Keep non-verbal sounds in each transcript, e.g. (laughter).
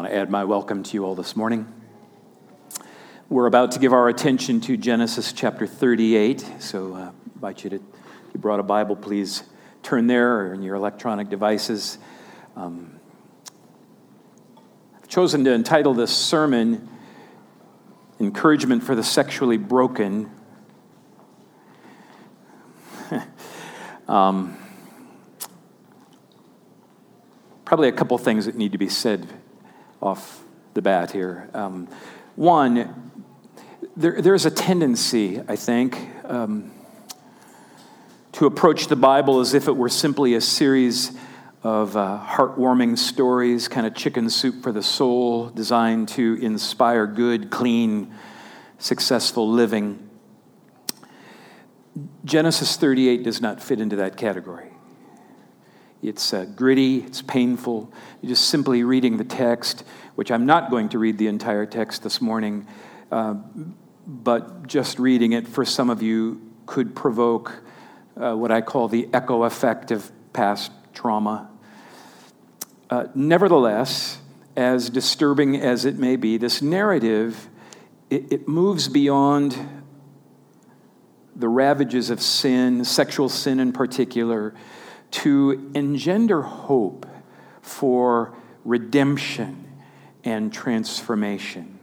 I want to add my welcome to you all this morning. We're about to give our attention to Genesis chapter 38. So uh, I invite you to, if you brought a Bible, please turn there or in your electronic devices. Um, I've chosen to entitle this sermon Encouragement for the Sexually Broken. (laughs) um, probably a couple things that need to be said off the bat here. Um, one, there, there's a tendency, I think, um, to approach the Bible as if it were simply a series of uh, heartwarming stories, kind of chicken soup for the soul, designed to inspire good, clean, successful living. Genesis 38 does not fit into that category. It's uh, gritty, it's painful. You're just simply reading the text, which I'm not going to read the entire text this morning, uh, but just reading it for some of you could provoke uh, what I call the echo effect of past trauma. Uh, nevertheless, as disturbing as it may be, this narrative it, it moves beyond the ravages of sin, sexual sin in particular to engender hope for redemption and transformation.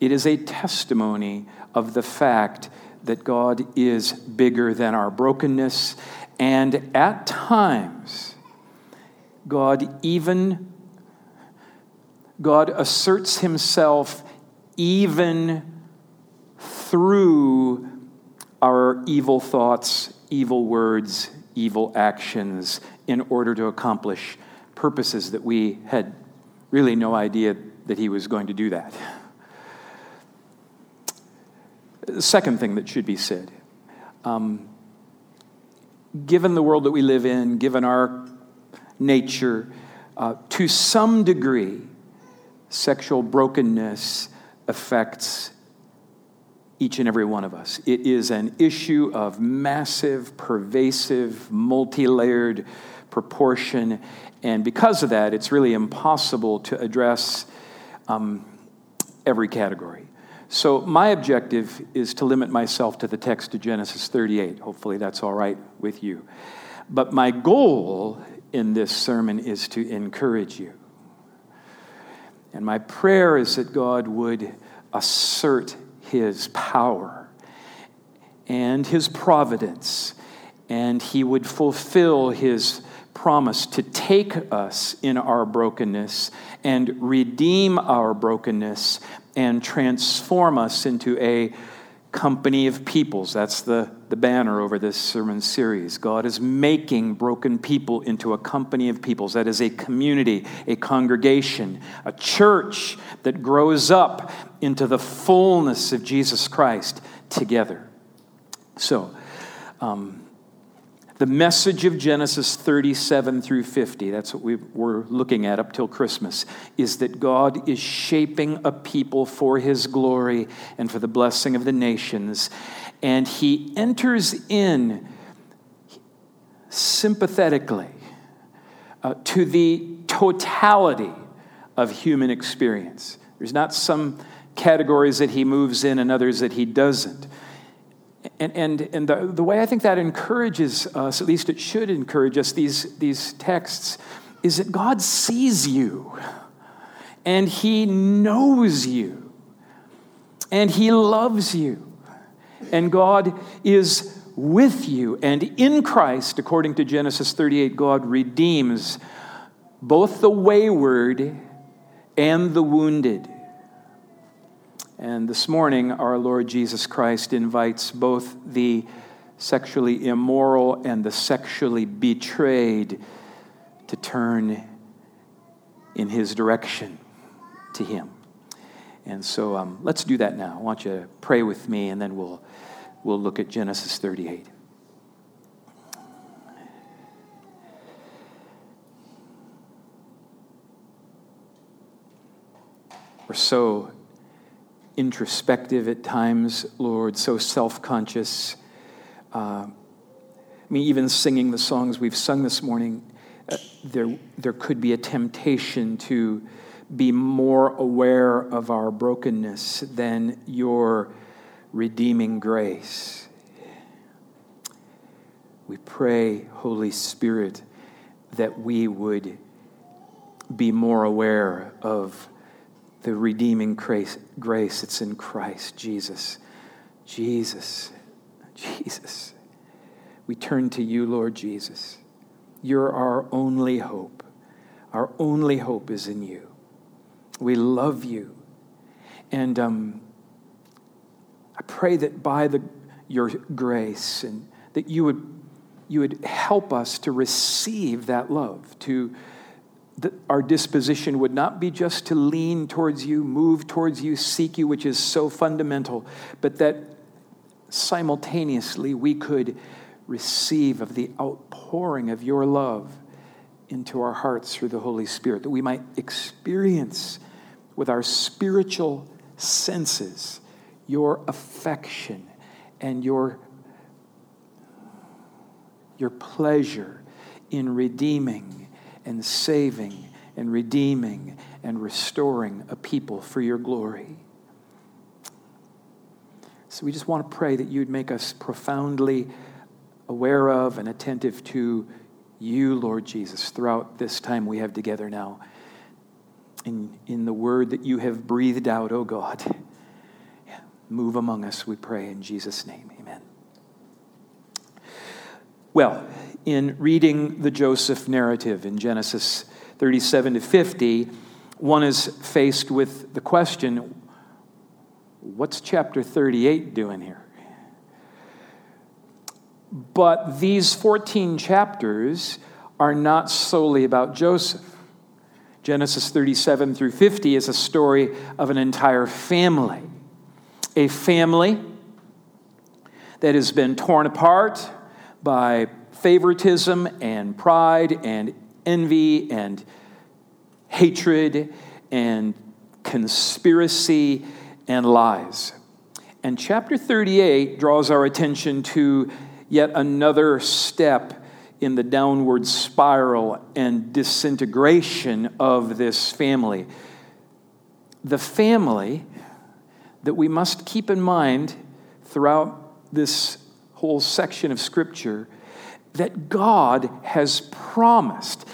It is a testimony of the fact that God is bigger than our brokenness, and at times, God even God asserts himself even through our evil thoughts, evil words, evil actions in order to accomplish purposes that we had really no idea that he was going to do that. The second thing that should be said um, given the world that we live in, given our nature, uh, to some degree, sexual brokenness affects each and every one of us. It is an issue of massive, pervasive, multi layered proportion. And because of that, it's really impossible to address um, every category. So, my objective is to limit myself to the text of Genesis 38. Hopefully, that's all right with you. But my goal in this sermon is to encourage you. And my prayer is that God would assert his power and his providence, and he would fulfill his promise to take us in our brokenness and redeem our brokenness and transform us into a company of peoples. That's the, the banner over this sermon series. God is making broken people into a company of peoples. That is a community, a congregation, a church that grows up into the fullness of Jesus Christ together. So, um, the message of Genesis 37 through 50, that's what we were looking at up till Christmas, is that God is shaping a people for his glory and for the blessing of the nations. And he enters in sympathetically uh, to the totality of human experience. There's not some categories that he moves in and others that he doesn't. And, and, and the, the way I think that encourages us, at least it should encourage us, these, these texts, is that God sees you and He knows you and He loves you. And God is with you. And in Christ, according to Genesis 38, God redeems both the wayward and the wounded. And this morning, our Lord Jesus Christ invites both the sexually immoral and the sexually betrayed to turn in his direction to him. And so um, let's do that now. I want you to pray with me, and then we'll, we'll look at Genesis 38. We're so introspective at times, Lord, so self conscious. Uh, I mean, even singing the songs we've sung this morning, uh, there, there could be a temptation to be more aware of our brokenness than your redeeming grace. We pray, Holy Spirit, that we would be more aware of the redeeming grace, grace in Christ Jesus. Jesus, Jesus. We turn to you, Lord Jesus. You're our only hope. Our only hope is in you. We love you. And um, I pray that by the, your grace and that you would, you would help us to receive that love, to our disposition would not be just to lean towards you, move towards you, seek you, which is so fundamental, but that simultaneously we could receive of the outpouring of your love into our hearts through the Holy Spirit, that we might experience with our spiritual senses your affection and your, your pleasure in redeeming and saving and redeeming and restoring a people for your glory. So we just want to pray that you'd make us profoundly aware of and attentive to you, Lord Jesus, throughout this time we have together now. In, in the word that you have breathed out, oh God. (laughs) Move among us, we pray, in Jesus' name. Amen. Well, in reading the Joseph narrative in Genesis 37 to 50, one is faced with the question what's chapter 38 doing here? But these 14 chapters are not solely about Joseph. Genesis 37 through 50 is a story of an entire family. A family that has been torn apart by favoritism and pride and envy and hatred and conspiracy and lies. And chapter 38 draws our attention to yet another step in the downward spiral and disintegration of this family. The family that we must keep in mind throughout this whole section of Scripture that God has promised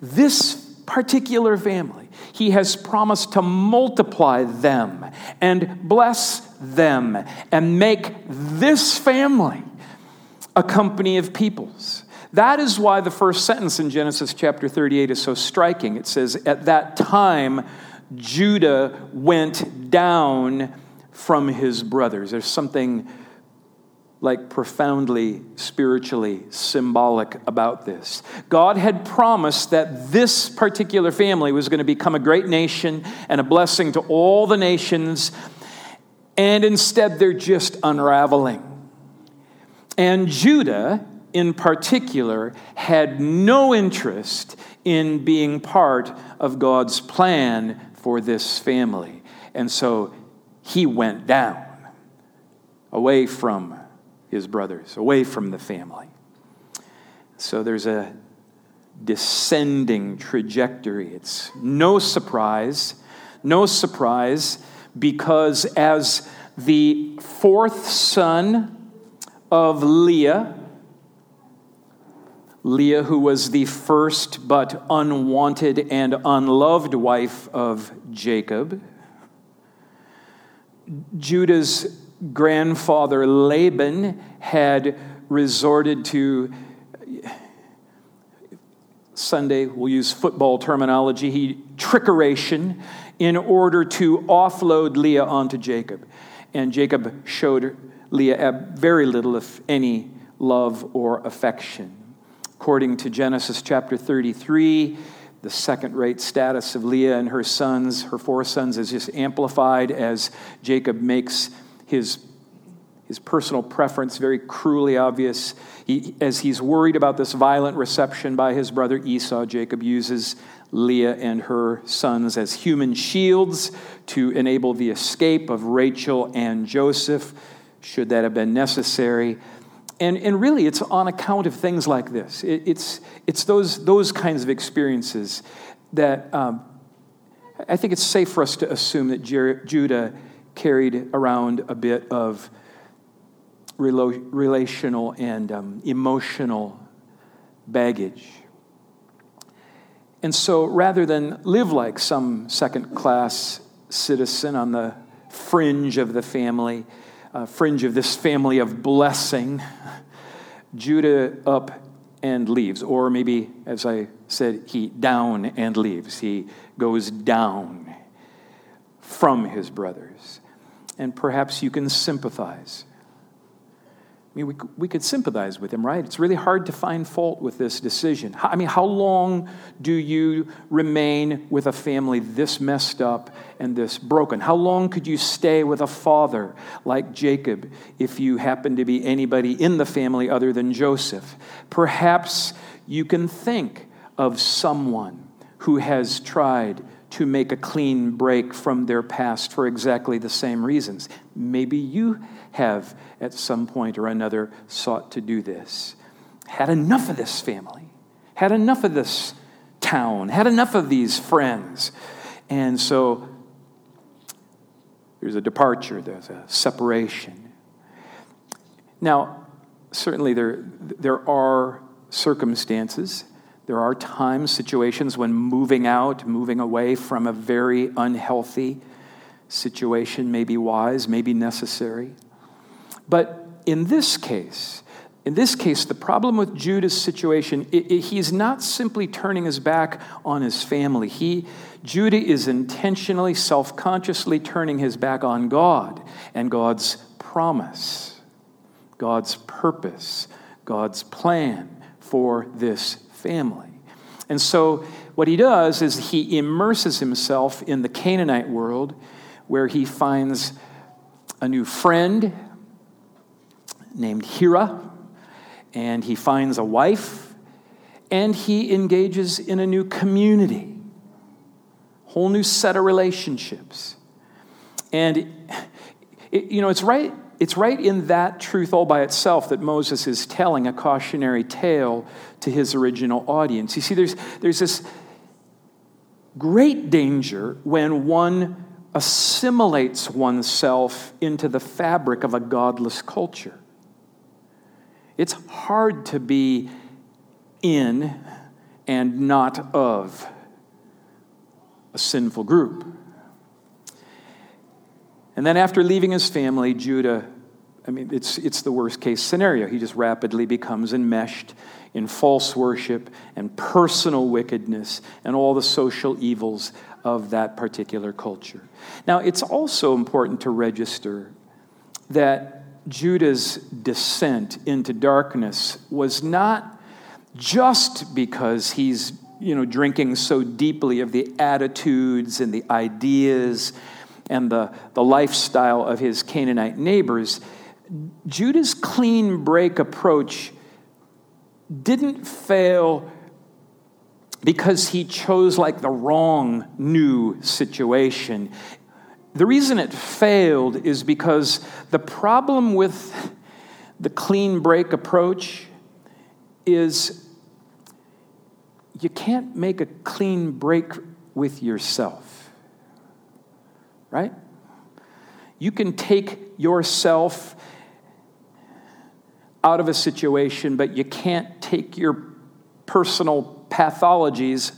this particular family. He has promised to multiply them and bless them and make this family a company of peoples. That is why the first sentence in Genesis chapter 38 is so striking. It says, At that time, Judah went down from his brothers. There's something like profoundly spiritually symbolic about this. God had promised that this particular family was going to become a great nation and a blessing to all the nations, and instead they're just unraveling. And Judah, in particular, had no interest in being part of God's plan for this family. And so he went down away from his brothers, away from the family. So there's a descending trajectory. It's no surprise, no surprise, because as the fourth son of Leah, Leah, who was the first but unwanted and unloved wife of Jacob, Judah's grandfather Laban had resorted to Sunday, we'll use football terminology, he trickeration in order to offload Leah onto Jacob. And Jacob showed Leah very little, if any, love or affection. According to Genesis chapter 33, the second rate status of Leah and her sons, her four sons, is just amplified as Jacob makes his, his personal preference very cruelly obvious. He, as he's worried about this violent reception by his brother Esau, Jacob uses Leah and her sons as human shields to enable the escape of Rachel and Joseph, should that have been necessary. And, and really, it's on account of things like this. It, it's, it's those, those kinds of experiences that um, I think it's safe for us to assume that Judah carried around a bit of relational and um, emotional baggage. And so rather than live like some second class citizen on the fringe of the family, uh, fringe of this family of blessing, (laughs) Judah up and leaves. Or maybe, as I said, he down and leaves. He goes down from his brothers. And perhaps you can sympathize I mean, we, we could sympathize with him, right? It's really hard to find fault with this decision. I mean, how long do you remain with a family this messed up and this broken? How long could you stay with a father like Jacob if you happen to be anybody in the family other than Joseph? Perhaps you can think of someone who has tried to make a clean break from their past for exactly the same reasons. Maybe you have at some point or another sought to do this. Had enough of this family, had enough of this town, had enough of these friends. And so there's a departure, there's a separation. Now, certainly there, there are circumstances, there are times, situations when moving out, moving away from a very unhealthy situation may be wise, may be necessary. But in this case, in this case, the problem with Judah's situation, it, it, he's not simply turning his back on his family. He, Judah is intentionally, self consciously turning his back on God and God's promise, God's purpose, God's plan for this family. And so, what he does is he immerses himself in the Canaanite world where he finds a new friend named Hira, and he finds a wife, and he engages in a new community, whole new set of relationships. And, it, you know, it's right, it's right in that truth all by itself that Moses is telling a cautionary tale to his original audience. You see, there's, there's this great danger when one assimilates oneself into the fabric of a godless culture. It's hard to be in and not of a sinful group. And then after leaving his family, Judah, I mean, it's, it's the worst case scenario. He just rapidly becomes enmeshed in false worship and personal wickedness and all the social evils of that particular culture. Now, it's also important to register that Judah's descent into darkness was not just because he's you know drinking so deeply of the attitudes and the ideas and the, the lifestyle of his Canaanite neighbors. Judah's clean break approach didn't fail because he chose like the wrong new situation. The reason it failed is because the problem with the clean break approach is you can't make a clean break with yourself, right? You can take yourself out of a situation, but you can't take your personal pathologies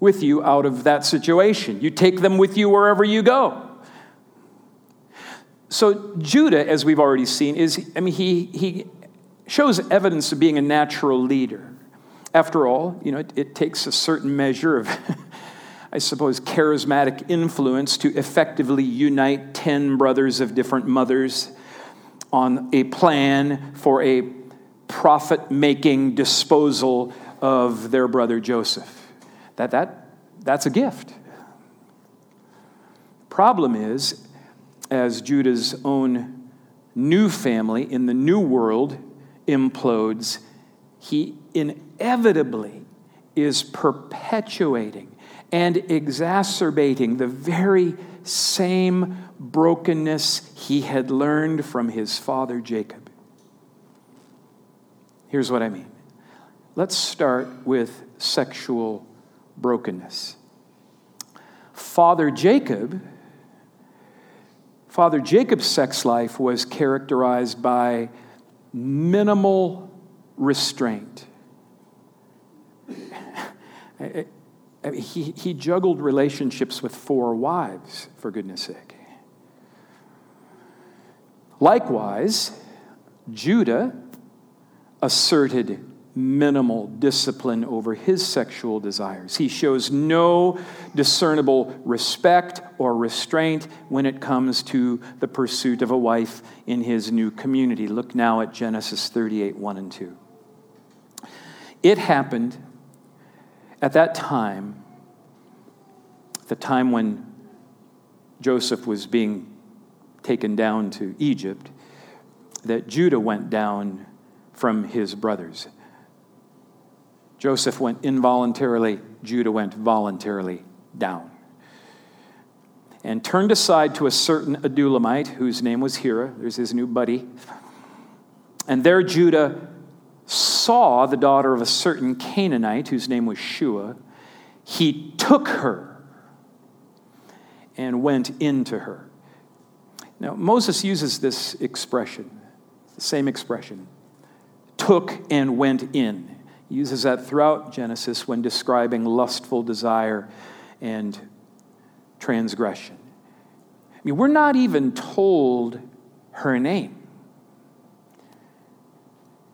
with you out of that situation. You take them with you wherever you go. So Judah, as we've already seen, is, I mean, he, he shows evidence of being a natural leader. After all, you know, it, it takes a certain measure of, (laughs) I suppose, charismatic influence to effectively unite 10 brothers of different mothers on a plan for a profit making disposal of their brother Joseph. That, that, that's a gift. Problem is, as Judah's own new family in the new world implodes, he inevitably is perpetuating and exacerbating the very same brokenness he had learned from his father Jacob. Here's what I mean. Let's start with sexual brokenness. Father Jacob, Father Jacob's sex life was characterized by minimal restraint. (laughs) He, he juggled relationships with four wives, for goodness sake. Likewise, Judah asserted minimal discipline over his sexual desires. He shows no discernible respect or restraint when it comes to the pursuit of a wife in his new community. Look now at Genesis 38 1 and 2. It happened at that time, the time when Joseph was being taken down to Egypt, that Judah went down from his brothers. Joseph went involuntarily, Judah went voluntarily down. And turned aside to a certain Adullamite whose name was Hira. There's his new buddy. And there Judah saw the daughter of a certain Canaanite whose name was Shua. He took her and went into her. Now, Moses uses this expression, the same expression, took and went in. He uses that throughout Genesis when describing lustful desire and transgression. I mean, we're not even told her name.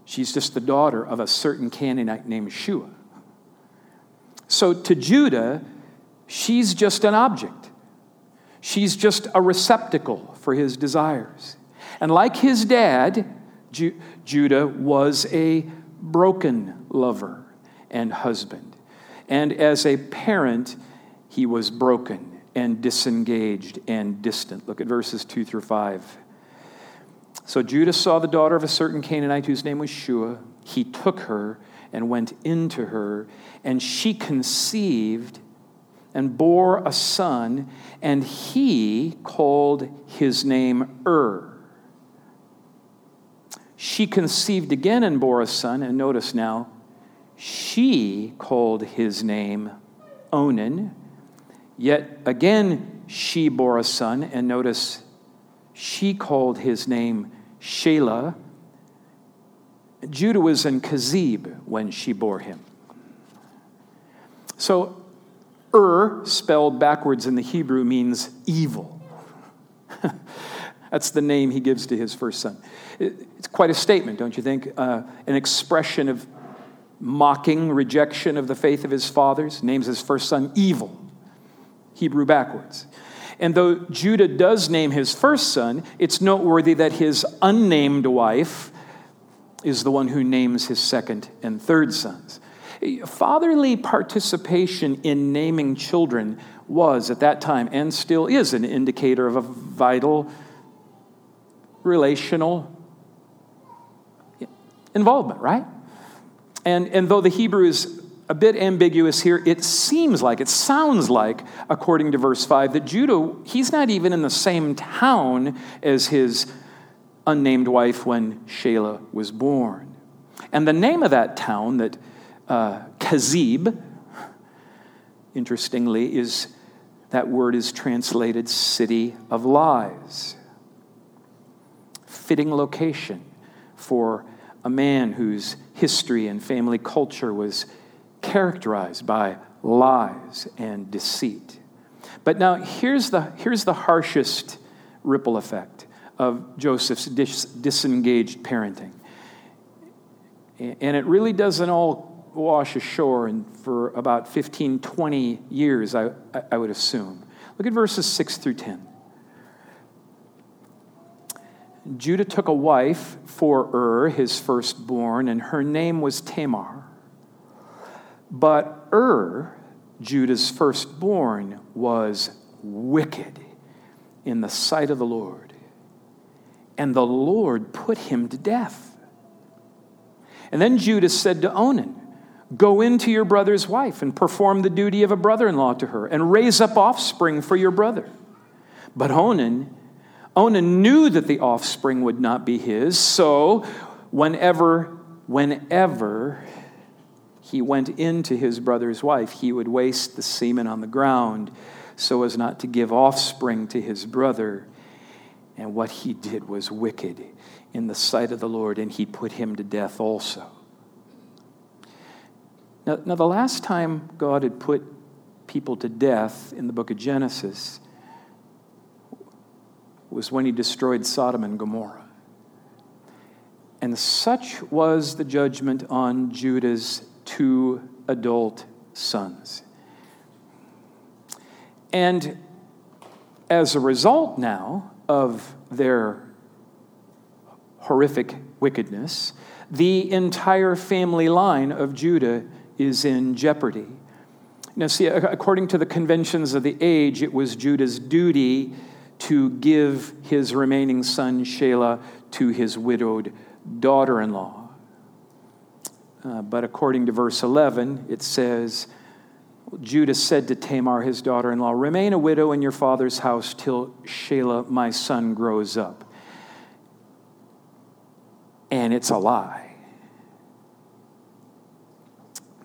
She's just the daughter of a certain Canaanite named Shua. So to Judah, she's just an object. She's just a receptacle for his desires. And like his dad, Ju- Judah was a broken lover and husband. And as a parent, he was broken and disengaged and distant. Look at verses 2 through 5. So Judah saw the daughter of a certain Canaanite whose name was Shua. He took her and went into her, and she conceived and bore a son, and he called his name Ur. She conceived again and bore a son, and notice now, she called his name Onan. Yet again, she bore a son, and notice, she called his name Shelah. Judah was in Kazib when she bore him. So Ur, spelled backwards in the Hebrew, means evil. (laughs) That's the name he gives to his first son. It's quite a statement, don't you think? Uh, an expression of mocking rejection of the faith of his fathers. Names his first son evil, Hebrew backwards. And though Judah does name his first son, it's noteworthy that his unnamed wife is the one who names his second and third sons. Fatherly participation in naming children was at that time and still is an indicator of a vital relational involvement, right? And, and though the Hebrew is a bit ambiguous here, it seems like, it sounds like, according to verse 5, that Judah, he's not even in the same town as his unnamed wife when Shelah was born. And the name of that town that uh, Kezib, interestingly, is that word is translated city of lies. Fitting location for a man whose history and family culture was characterized by lies and deceit. But now here's the, here's the harshest ripple effect of Joseph's dis- disengaged parenting. And it really doesn't all wash ashore and for about 15, 20 years, I, I would assume. Look at verses 6 through 10. Judah took a wife for Ur, his firstborn, and her name was Tamar. But Ur, Judah's firstborn, was wicked in the sight of the Lord. And the Lord put him to death. And then Judah said to Onan, Go into your brother's wife and perform the duty of a brother in law to her and raise up offspring for your brother. But Onan, Onan knew that the offspring would not be his, so whenever, whenever he went into his brother's wife, he would waste the semen on the ground so as not to give offspring to his brother. And what he did was wicked in the sight of the Lord, and he put him to death also. Now, now, the last time God had put people to death in the book of Genesis was when he destroyed Sodom and Gomorrah. And such was the judgment on Judah's two adult sons. And as a result now of their horrific wickedness, the entire family line of Judah is in jeopardy. Now, see, according to the conventions of the age, it was Judah's duty to give his remaining son Shelah to his widowed daughter in law. Uh, but according to verse 11, it says, Judah said to Tamar, his daughter in law, Remain a widow in your father's house till Shelah, my son, grows up. And it's a lie.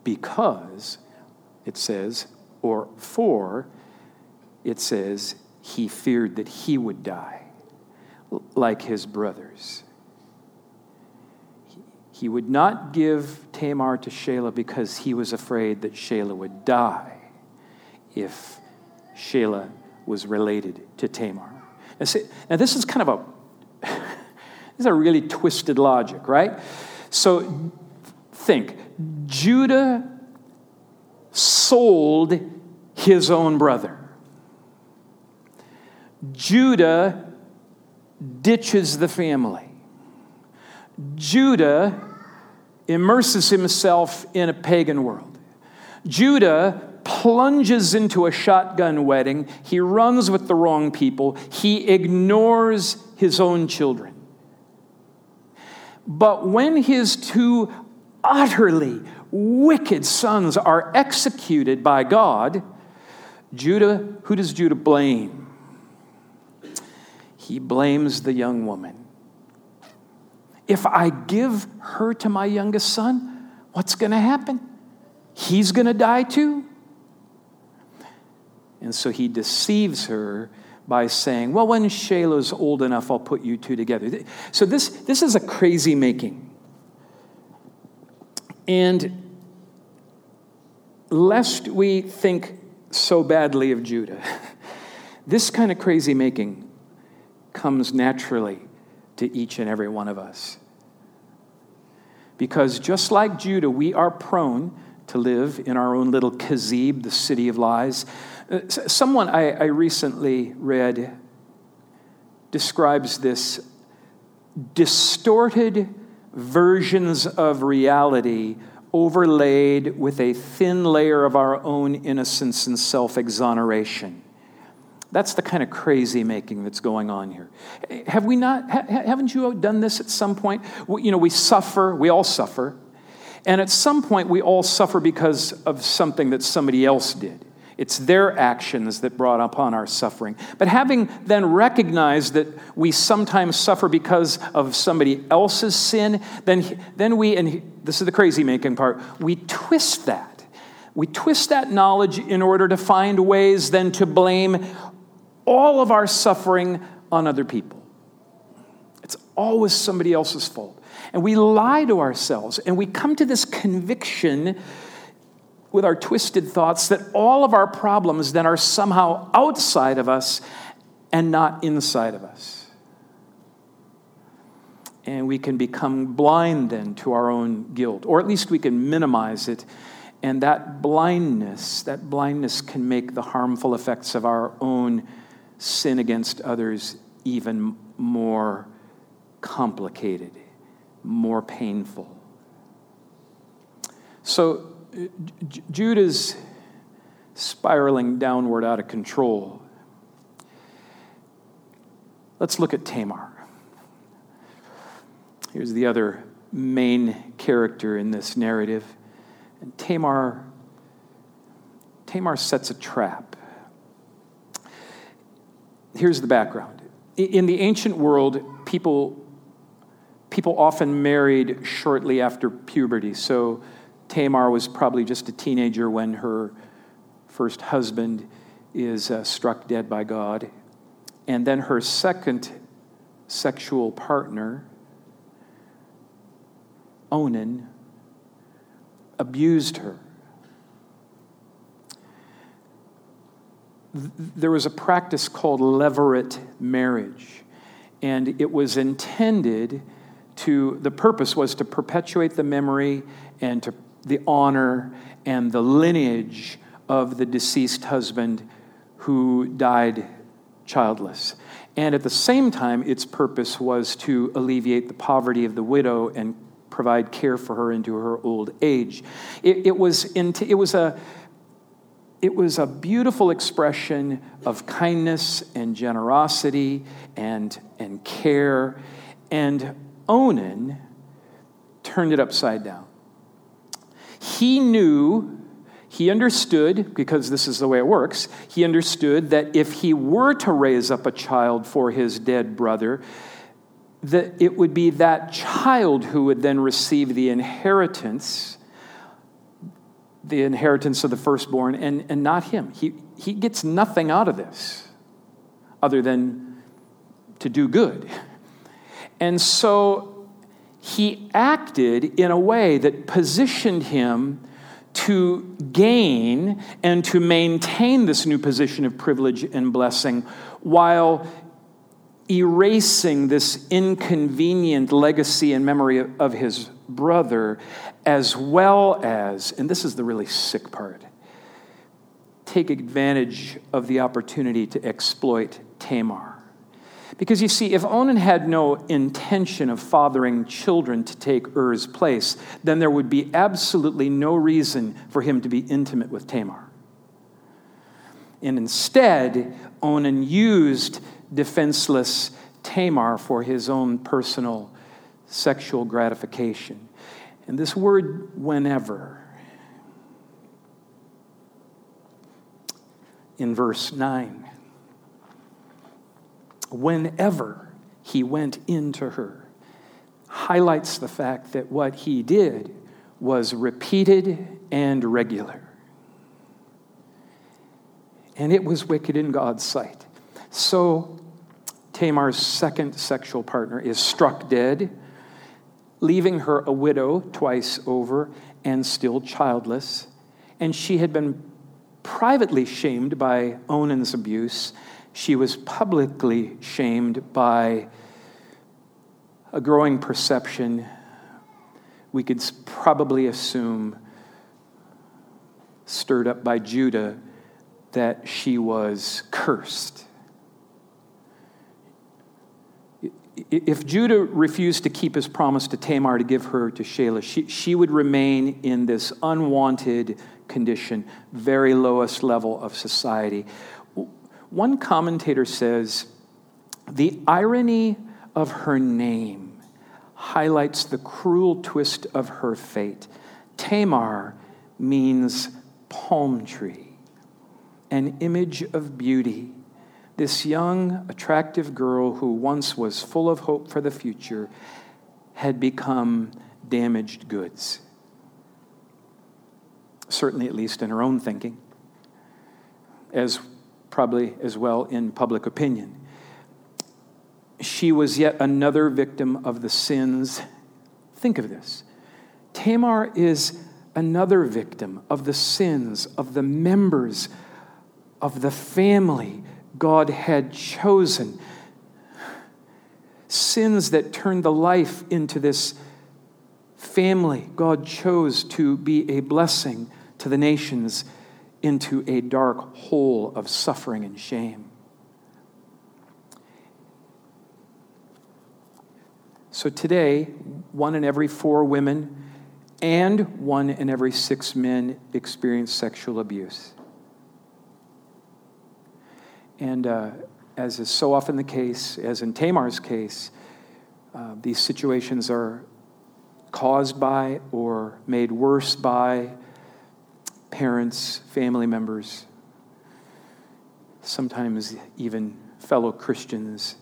Because, it says, or for, it says, he feared that he would die like his brothers. He would not give Tamar to Shelah because he was afraid that Shelah would die if Shelah was related to Tamar. Now, see, now this is kind of a (laughs) this is a really twisted logic, right? So think, Judah sold his own brother. Judah ditches the family. Judah immerses himself in a pagan world. Judah plunges into a shotgun wedding. He runs with the wrong people. He ignores his own children. But when his two utterly wicked sons are executed by God, Judah, who does Judah blame? He blames the young woman. If I give her to my youngest son, what's going to happen? He's going to die too. And so he deceives her by saying, Well, when Shelah's old enough, I'll put you two together. So this, this is a crazy making. And lest we think so badly of Judah, (laughs) this kind of crazy making comes naturally to each and every one of us. Because just like Judah, we are prone to live in our own little Kezib, the city of lies. Uh, someone I, I recently read describes this distorted versions of reality overlaid with a thin layer of our own innocence and self exoneration. That's the kind of crazy making that's going on here. Have we not, haven't you done this at some point? You know, we suffer, we all suffer. And at some point, we all suffer because of something that somebody else did. It's their actions that brought upon our suffering. But having then recognized that we sometimes suffer because of somebody else's sin, then, then we, and this is the crazy making part, we twist that. We twist that knowledge in order to find ways then to blame all of our suffering on other people. It's always somebody else's fault. And we lie to ourselves and we come to this conviction with our twisted thoughts that all of our problems then are somehow outside of us and not inside of us. And we can become blind then to our own guilt, or at least we can minimize it. And that blindness, that blindness can make the harmful effects of our own sin against others even more complicated, more painful. So Judah's spiraling downward out of control. Let's look at Tamar. Here's the other main character in this narrative. And Tamar Tamar sets a trap here's the background. In the ancient world, people, people often married shortly after puberty. So Tamar was probably just a teenager when her first husband is uh, struck dead by God. And then her second sexual partner, Onan, abused her. There was a practice called levirate marriage, and it was intended to, the purpose was to perpetuate the memory and to the honor and the lineage of the deceased husband who died childless. And at the same time, its purpose was to alleviate the poverty of the widow and provide care for her into her old age. It, it was, it was a it was a beautiful expression of kindness and generosity and, and care. And Onan turned it upside down. He knew he understood, because this is the way it works, he understood that if he were to raise up a child for his dead brother, that it would be that child who would then receive the inheritance, the inheritance of the firstborn, and, and not him. He, he gets nothing out of this other than to do good. And so he acted in a way that positioned him to gain and to maintain this new position of privilege and blessing while erasing this inconvenient legacy and memory of his brother, as well as, and this is the really sick part, take advantage of the opportunity to exploit Tamar. Because you see, if Onan had no intention of fathering children to take Er's place, then there would be absolutely no reason for him to be intimate with Tamar. And instead, Onan used defenseless Tamar for his own personal sexual gratification. And this word, whenever, in verse 9, whenever he went into her highlights the fact that what he did was repeated and regular. And it was wicked in God's sight. So Tamar's second sexual partner is struck dead, leaving her a widow twice over and still childless. And she had been privately shamed by Onan's abuse she was publicly shamed by a growing perception, we could probably assume, stirred up by Judah, that she was cursed. If Judah refused to keep his promise to Tamar to give her to Shelah, she, she would remain in this unwanted condition, very lowest level of society. One commentator says the irony of her name highlights the cruel twist of her fate. Tamar means palm tree, an image of beauty. This young, attractive girl who once was full of hope for the future had become damaged goods. Certainly, at least in her own thinking. As probably as well in public opinion. She was yet another victim of the sins. Think of this Tamar is another victim of the sins of the members of the family God had chosen. Sins that turned the life into this family God chose to be a blessing to the nations into a dark hole of suffering and shame. So today, one in every four women and one in every six men experience sexual abuse. And uh, as is so often the case, as in Tamar's case, uh, these situations are caused by or made worse by parents, family members, sometimes even fellow Christians.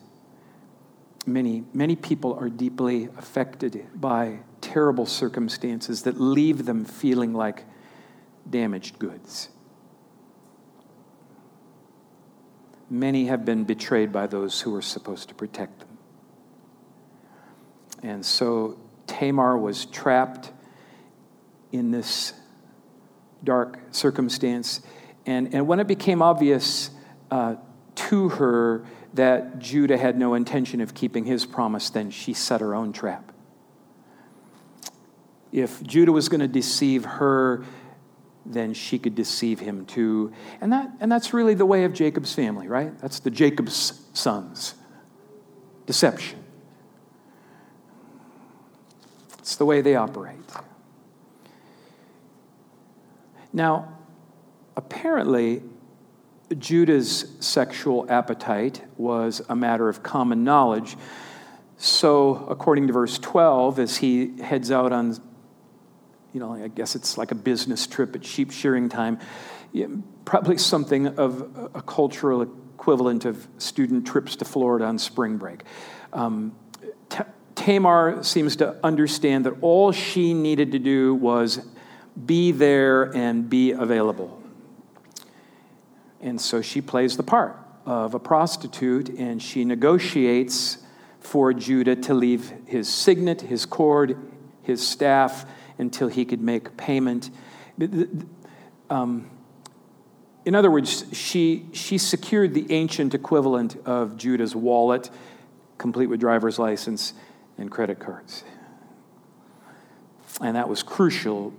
Many, many people are deeply affected by terrible circumstances that leave them feeling like damaged goods. many have been betrayed by those who were supposed to protect them. And so Tamar was trapped in this dark circumstance. And, and when it became obvious uh, to her that Judah had no intention of keeping his promise, then she set her own trap. If Judah was going to deceive her, then she could deceive him too. And, that, and that's really the way of Jacob's family, right? That's the Jacob's sons. Deception. It's the way they operate. Now, apparently, Judah's sexual appetite was a matter of common knowledge. So, according to verse 12, as he heads out on, you know, I guess it's like a business trip at sheep shearing time, probably something of a cultural equivalent of student trips to Florida on spring break. Um, Tamar seems to understand that all she needed to do was be there and be available. And so she plays the part of a prostitute and she negotiates for Judah to leave his signet, his cord, his staff until he could make payment. Um, in other words, she, she secured the ancient equivalent of Judah's wallet, complete with driver's license and credit cards. And that was crucial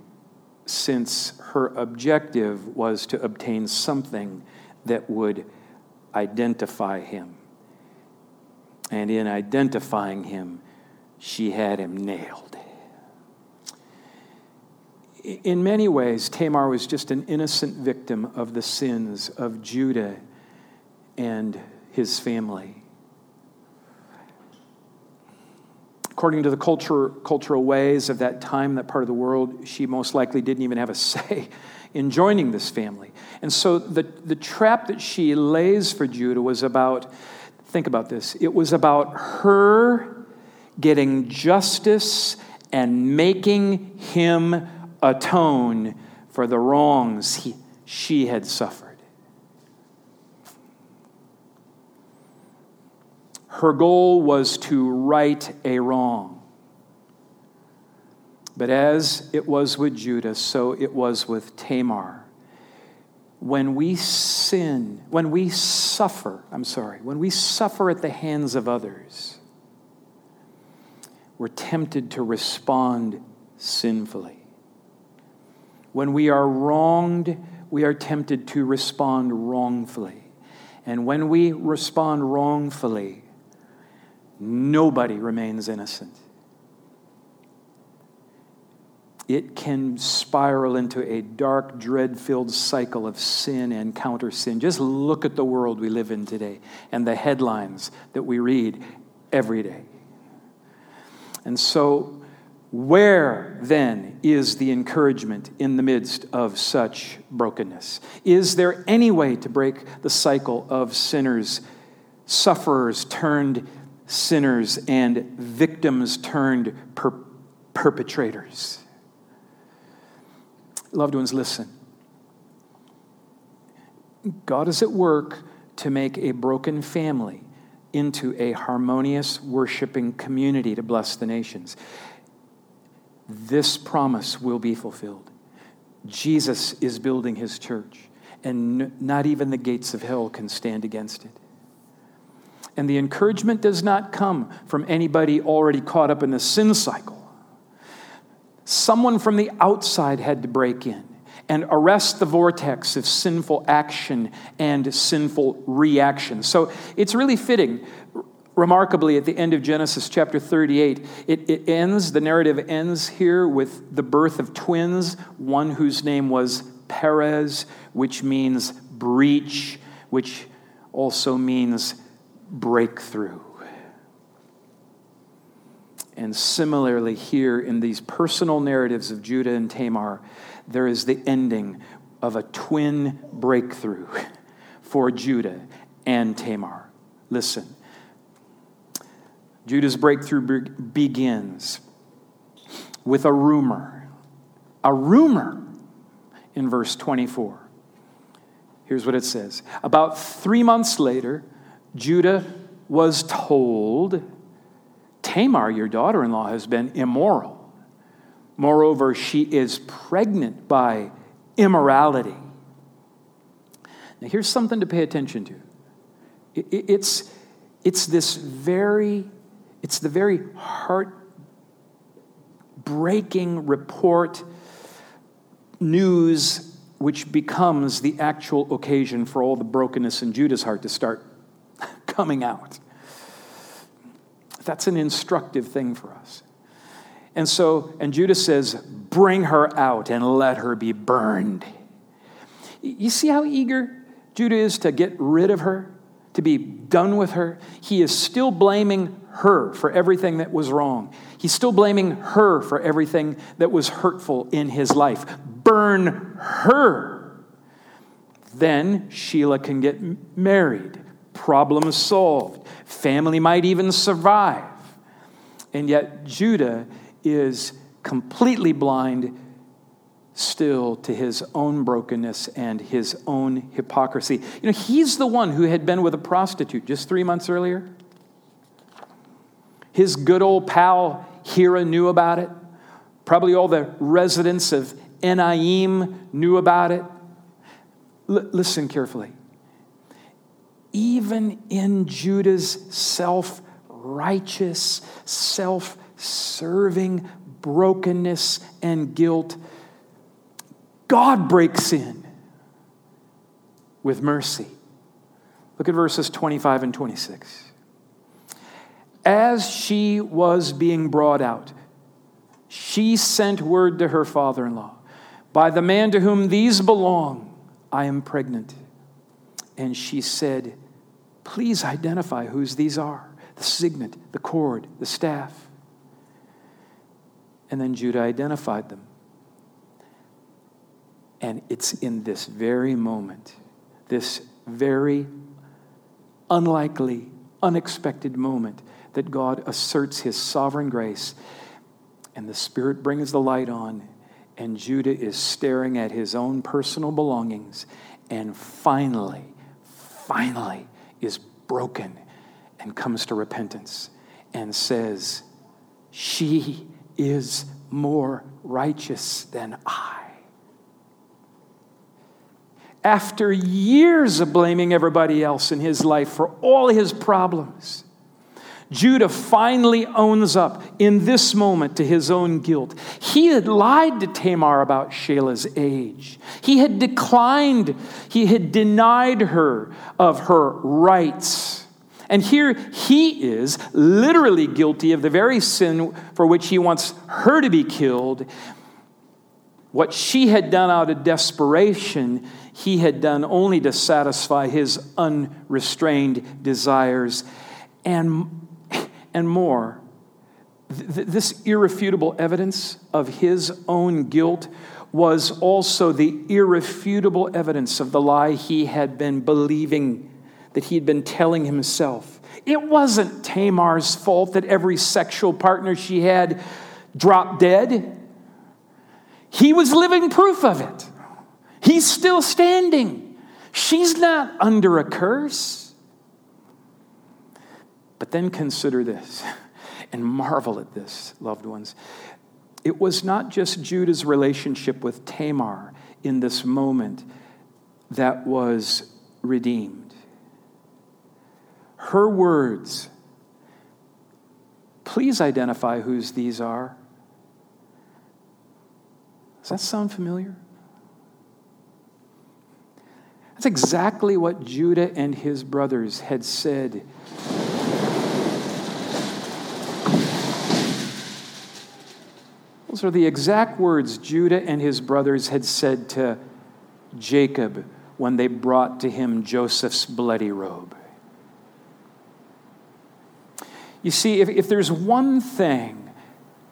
since her objective was to obtain something that would identify him. And in identifying him, she had him nailed. In many ways, Tamar was just an innocent victim of the sins of Judah and his family. According to the culture, cultural ways of that time, that part of the world, she most likely didn't even have a (laughs) say in joining this family. And so the, the trap that she lays for Judah was about, think about this, it was about her getting justice and making him atone for the wrongs he, she had suffered. Her goal was to right a wrong. But as it was with Judas, so it was with Tamar. When we sin, when we suffer, I'm sorry, when we suffer at the hands of others, we're tempted to respond sinfully. When we are wronged, we are tempted to respond wrongfully. And when we respond wrongfully, nobody remains innocent it can spiral into a dark, dread filled cycle of sin and counter sin. Just look at the world we live in today and the headlines that we read every day. And so, where then is the encouragement in the midst of such brokenness? Is there any way to break the cycle of sinners, sufferers turned sinners, and victims turned per- perpetrators? Loved ones, listen. God is at work to make a broken family into a harmonious, worshiping community to bless the nations. This promise will be fulfilled. Jesus is building his church, and not even the gates of hell can stand against it. And the encouragement does not come from anybody already caught up in the sin cycle. Someone from the outside had to break in and arrest the vortex of sinful action and sinful reaction. So it's really fitting. Remarkably, at the end of Genesis chapter 38, it, it ends, the narrative ends here with the birth of twins, one whose name was Perez, which means breach, which also means breakthrough. And similarly, here in these personal narratives of Judah and Tamar, there is the ending of a twin breakthrough (laughs) for Judah and Tamar. Listen, Judah's breakthrough be- begins with a rumor. A rumor in verse 24. Here's what it says About three months later, Judah was told, Tamar, your daughter in law, has been immoral. Moreover, she is pregnant by immorality. Now, here's something to pay attention to. It's, it's this very, it's the very heart breaking report, news, which becomes the actual occasion for all the brokenness in Judah's heart to start coming out. That's an instructive thing for us. And so, and Judah says, Bring her out and let her be burned. You see how eager Judah is to get rid of her, to be done with her? He is still blaming her for everything that was wrong. He's still blaming her for everything that was hurtful in his life. Burn her. Then Shelah can get married. Problem solved. Family might even survive. And yet, Judah is completely blind still to his own brokenness and his own hypocrisy. You know, he's the one who had been with a prostitute just three months earlier. His good old pal Hirah knew about it. Probably all the residents of Enaim knew about it. L- listen carefully. Even in Judah's self righteous, self serving brokenness and guilt, God breaks in with mercy. Look at verses 25 and 26. As she was being brought out, she sent word to her father in law By the man to whom these belong, I am pregnant. And she said, Please identify whose these are the signet, the cord, the staff. And then Judah identified them. And it's in this very moment, this very unlikely, unexpected moment, that God asserts his sovereign grace. And the Spirit brings the light on, and Judah is staring at his own personal belongings, and finally, finally is broken and comes to repentance and says, She is more righteous than I. After years of blaming everybody else in his life for all his problems, Judah finally owns up in this moment to his own guilt. He had lied to Tamar about Shelah's age. He had declined, he had denied her of her rights. And here he is literally guilty of the very sin for which he wants her to be killed. What she had done out of desperation, he had done only to satisfy his unrestrained desires. And, and more, th- this irrefutable evidence of his own guilt was also the irrefutable evidence of the lie he had been believing that he'd been telling himself. It wasn't Tamar's fault that every sexual partner she had dropped dead. He was living proof of it. He's still standing. She's not under a curse. But then consider this (laughs) and marvel at this, loved ones. It was not just Judah's relationship with Tamar in this moment that was redeemed her words. Please identify whose these are. Does that sound familiar? That's exactly what Judah and his brothers had said. Those are the exact words Judah and his brothers had said to Jacob when they brought to him Joseph's bloody robe. You see, if, if there's one thing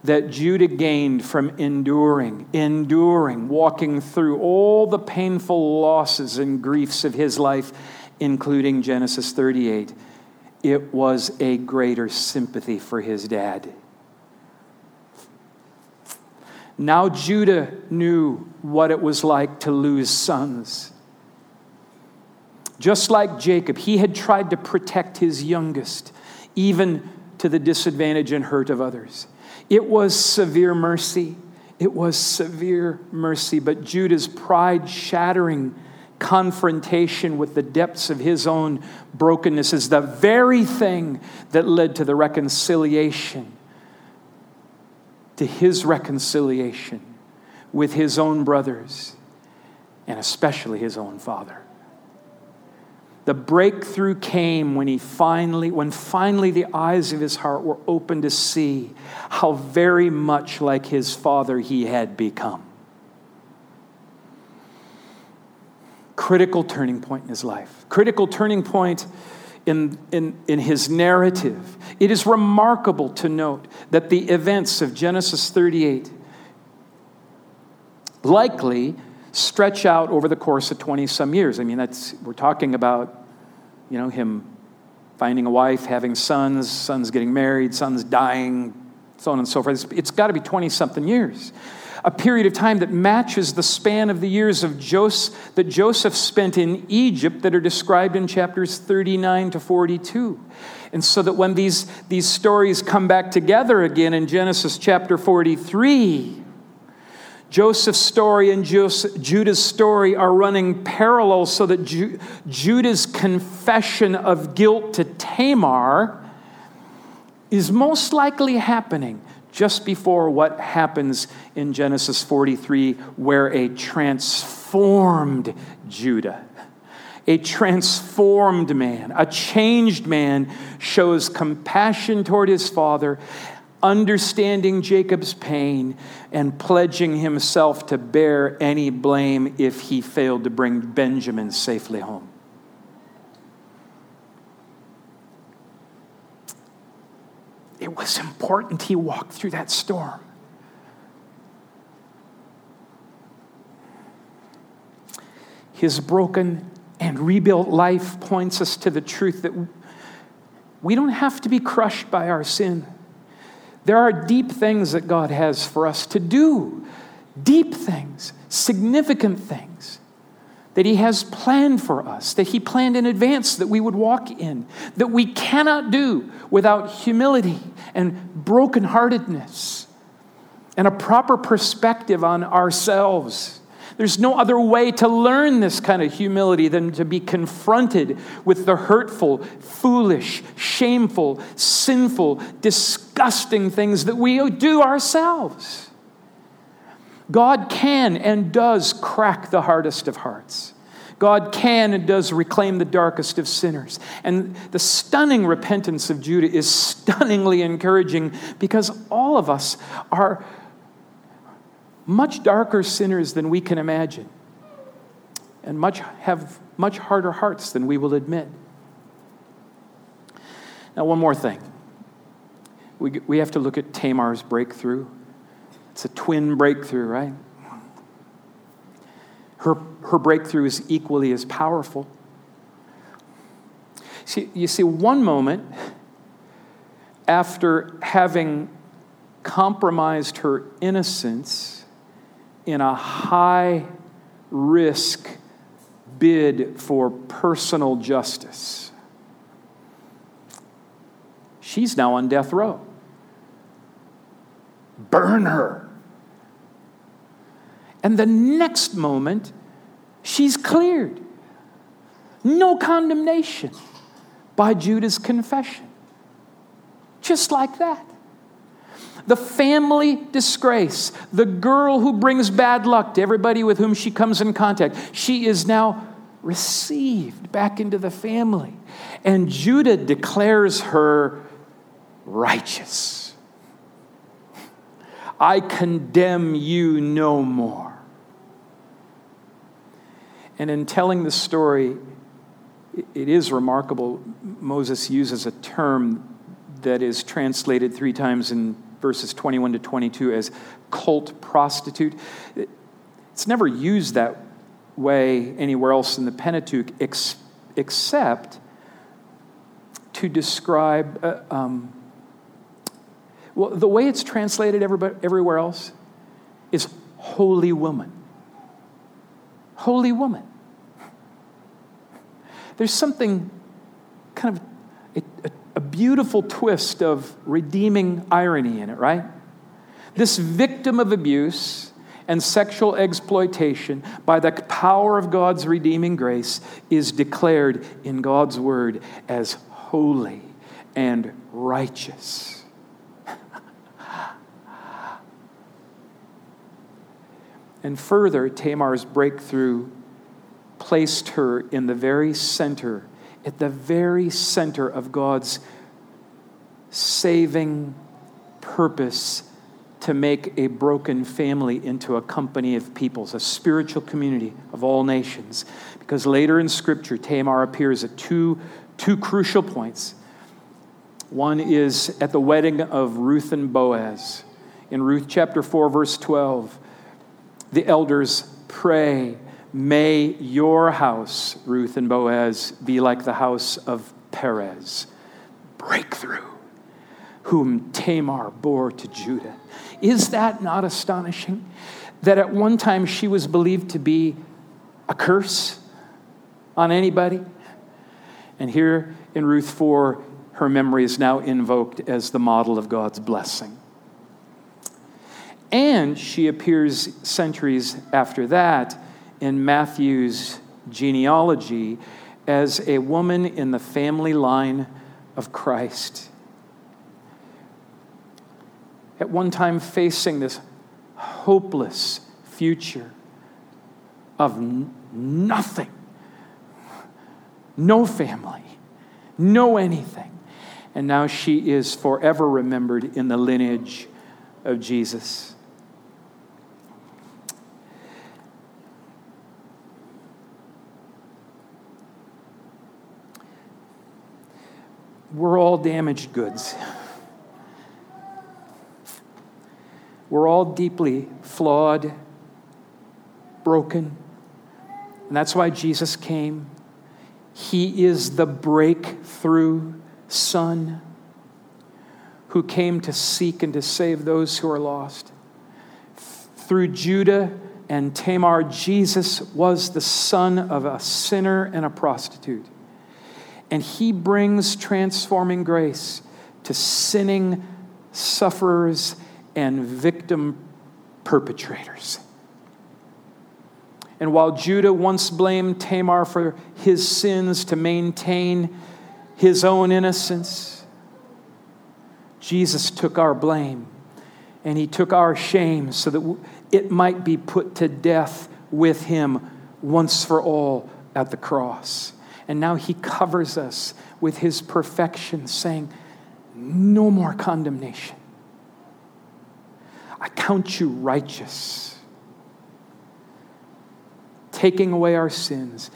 that Judah gained from enduring, enduring, walking through all the painful losses and griefs of his life, including Genesis 38, it was a greater sympathy for his dad. Now Judah knew what it was like to lose sons. Just like Jacob, he had tried to protect his youngest, even to the disadvantage and hurt of others. It was severe mercy. It was severe mercy, but Judah's pride shattering confrontation with the depths of his own brokenness is the very thing that led to the reconciliation, to his reconciliation with his own brothers, and especially his own father. The breakthrough came when he finally, when finally the eyes of his heart were open to see how very much like his father he had become. Critical turning point in his life. Critical turning point in, in, in his narrative. It is remarkable to note that the events of Genesis 38 likely stretch out over the course of 20 some years. I mean, that's, we're talking about, you know, him finding a wife, having sons, sons getting married, sons dying, so on and so forth. it's, it's got to be 20 something years. A period of time that matches the span of the years of Joseph, that Joseph spent in Egypt that are described in chapters 39 to 42. And so that when these, these stories come back together again in Genesis chapter 43, Joseph's story and Judah's story are running parallel so that Ju- Judah's confession of guilt to Tamar is most likely happening just before what happens in Genesis 43, where a transformed Judah, a transformed man, a changed man, shows compassion toward his father understanding Jacob's pain and pledging himself to bear any blame if he failed to bring Benjamin safely home. It was important he walked through that storm. His broken and rebuilt life points us to the truth that we don't have to be crushed by our sin. There are deep things that God has for us to do, deep things, significant things that He has planned for us, that He planned in advance that we would walk in, that we cannot do without humility and brokenheartedness and a proper perspective on ourselves there's no other way to learn this kind of humility than to be confronted with the hurtful, foolish, shameful, sinful, disgusting things that we do ourselves. God can and does crack the hardest of hearts. God can and does reclaim the darkest of sinners. And the stunning repentance of Judah is stunningly encouraging because all of us are much darker sinners than we can imagine, and much, have much harder hearts than we will admit. Now, one more thing. We, we have to look at Tamar's breakthrough. It's a twin breakthrough, right? Her, her breakthrough is equally as powerful. See, you see, one moment after having compromised her innocence, in a high risk bid for personal justice. She's now on death row. Burn her. And the next moment, she's cleared. No condemnation by Judah's confession. Just like that the family disgrace, the girl who brings bad luck to everybody with whom she comes in contact. She is now received back into the family. And Judah declares her righteous. I condemn you no more. And in telling the story, it is remarkable. Moses uses a term that is translated three times in verses 21 to 22 as cult prostitute. It's never used that way anywhere else in the Pentateuch ex- except to describe, uh, um, well, the way it's translated everywhere else is holy woman. Holy woman. There's something kind of a, a, a beautiful twist of redeeming irony in it, right? This victim of abuse and sexual exploitation, by the power of God's redeeming grace, is declared in God's word as holy and righteous. And further, Tamar's breakthrough placed her in the very center, at the very center of God's saving purpose to make a broken family into a company of peoples, a spiritual community of all nations. Because later in Scripture, Tamar appears at two, two crucial points. One is at the wedding of Ruth and Boaz. In Ruth chapter 4, verse 12, the elders pray, May your house, Ruth and Boaz, be like the house of Perez. Breakthrough, whom Tamar bore to Judah. Is that not astonishing? That at one time she was believed to be a curse on anybody. And here in Ruth 4, her memory is now invoked as the model of God's blessing. And she appears centuries after that in Matthew's genealogy as a woman in the family line of Christ at one time facing this hopeless future of n- nothing, no family, no anything. And now she is forever remembered in the lineage of Jesus. We're all damaged goods. We're all deeply flawed, broken. And that's why Jesus came. He is the breakthrough Son who came to seek and to save those who are lost. Through Judah and Tamar, Jesus was the son of a sinner and a prostitute. And he brings transforming grace to sinning sufferers and victim perpetrators. And while Judah once blamed Tamar for his sins to maintain his own innocence, Jesus took our blame and he took our shame so that it might be put to death with him once for all at the cross. And now he covers us with his perfection, saying, No more condemnation. I count you righteous. Taking away our sins,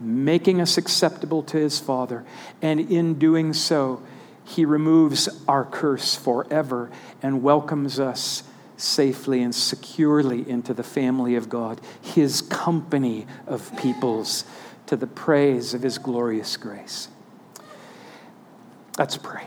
making us acceptable to his Father, and in doing so, he removes our curse forever and welcomes us safely and securely into the family of God, his company of peoples, to the praise of his glorious grace. Let's pray.